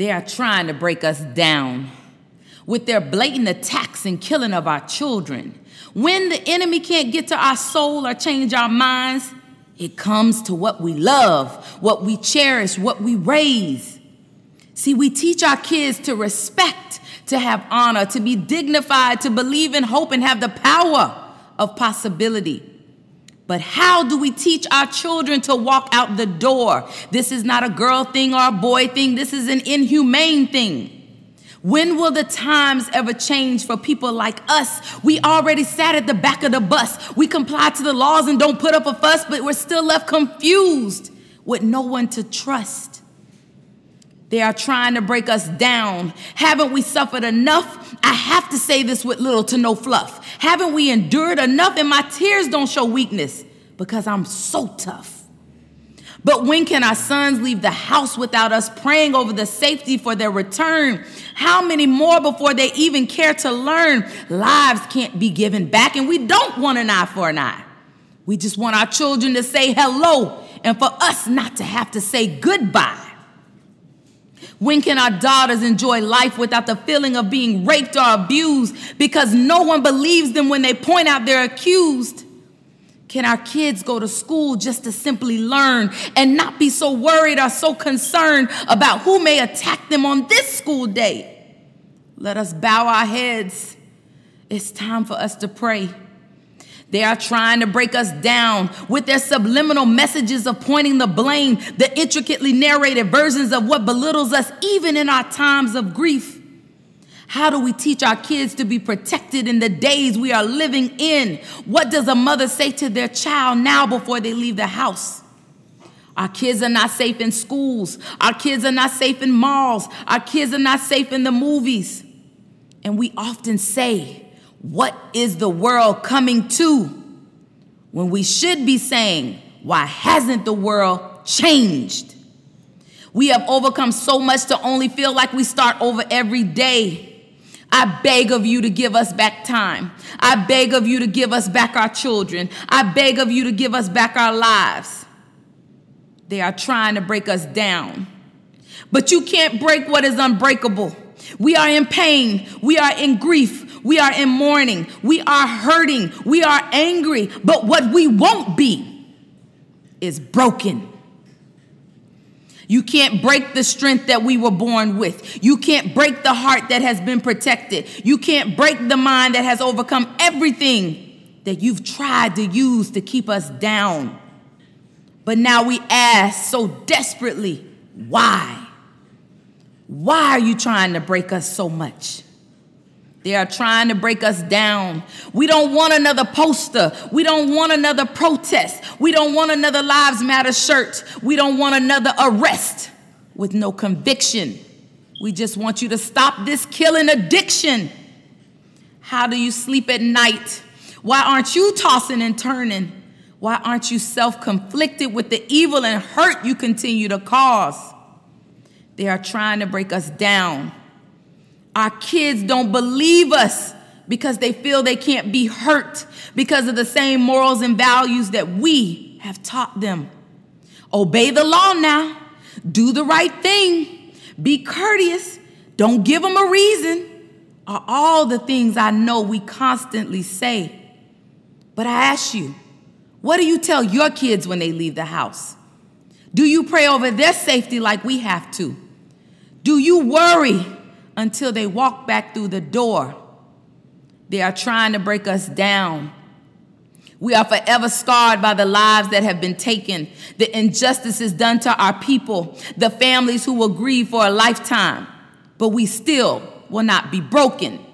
They are trying to break us down with their blatant attacks and killing of our children. When the enemy can't get to our soul or change our minds, it comes to what we love, what we cherish, what we raise. See, we teach our kids to respect, to have honor, to be dignified, to believe in hope, and have the power of possibility. But how do we teach our children to walk out the door? This is not a girl thing or a boy thing, this is an inhumane thing. When will the times ever change for people like us? We already sat at the back of the bus. We comply to the laws and don't put up a fuss, but we're still left confused with no one to trust. They are trying to break us down. Haven't we suffered enough? I have to say this with little to no fluff. Haven't we endured enough? And my tears don't show weakness because I'm so tough. But when can our sons leave the house without us praying over the safety for their return? How many more before they even care to learn? Lives can't be given back, and we don't want an eye for an eye. We just want our children to say hello and for us not to have to say goodbye. When can our daughters enjoy life without the feeling of being raped or abused because no one believes them when they point out they're accused? Can our kids go to school just to simply learn and not be so worried or so concerned about who may attack them on this school day? Let us bow our heads. It's time for us to pray. They are trying to break us down with their subliminal messages of pointing the blame, the intricately narrated versions of what belittles us, even in our times of grief. How do we teach our kids to be protected in the days we are living in? What does a mother say to their child now before they leave the house? Our kids are not safe in schools. Our kids are not safe in malls. Our kids are not safe in the movies. And we often say, what is the world coming to? When we should be saying, Why hasn't the world changed? We have overcome so much to only feel like we start over every day. I beg of you to give us back time. I beg of you to give us back our children. I beg of you to give us back our lives. They are trying to break us down. But you can't break what is unbreakable. We are in pain. We are in grief. We are in mourning. We are hurting. We are angry. But what we won't be is broken. You can't break the strength that we were born with. You can't break the heart that has been protected. You can't break the mind that has overcome everything that you've tried to use to keep us down. But now we ask so desperately, why? Why are you trying to break us so much? They are trying to break us down. We don't want another poster. We don't want another protest. We don't want another Lives Matter shirt. We don't want another arrest with no conviction. We just want you to stop this killing addiction. How do you sleep at night? Why aren't you tossing and turning? Why aren't you self conflicted with the evil and hurt you continue to cause? They are trying to break us down. Our kids don't believe us because they feel they can't be hurt because of the same morals and values that we have taught them. Obey the law now. Do the right thing. Be courteous. Don't give them a reason. Are all the things I know we constantly say. But I ask you, what do you tell your kids when they leave the house? Do you pray over their safety like we have to? Do you worry until they walk back through the door. They are trying to break us down. We are forever scarred by the lives that have been taken, the injustices done to our people, the families who will grieve for a lifetime. But we still will not be broken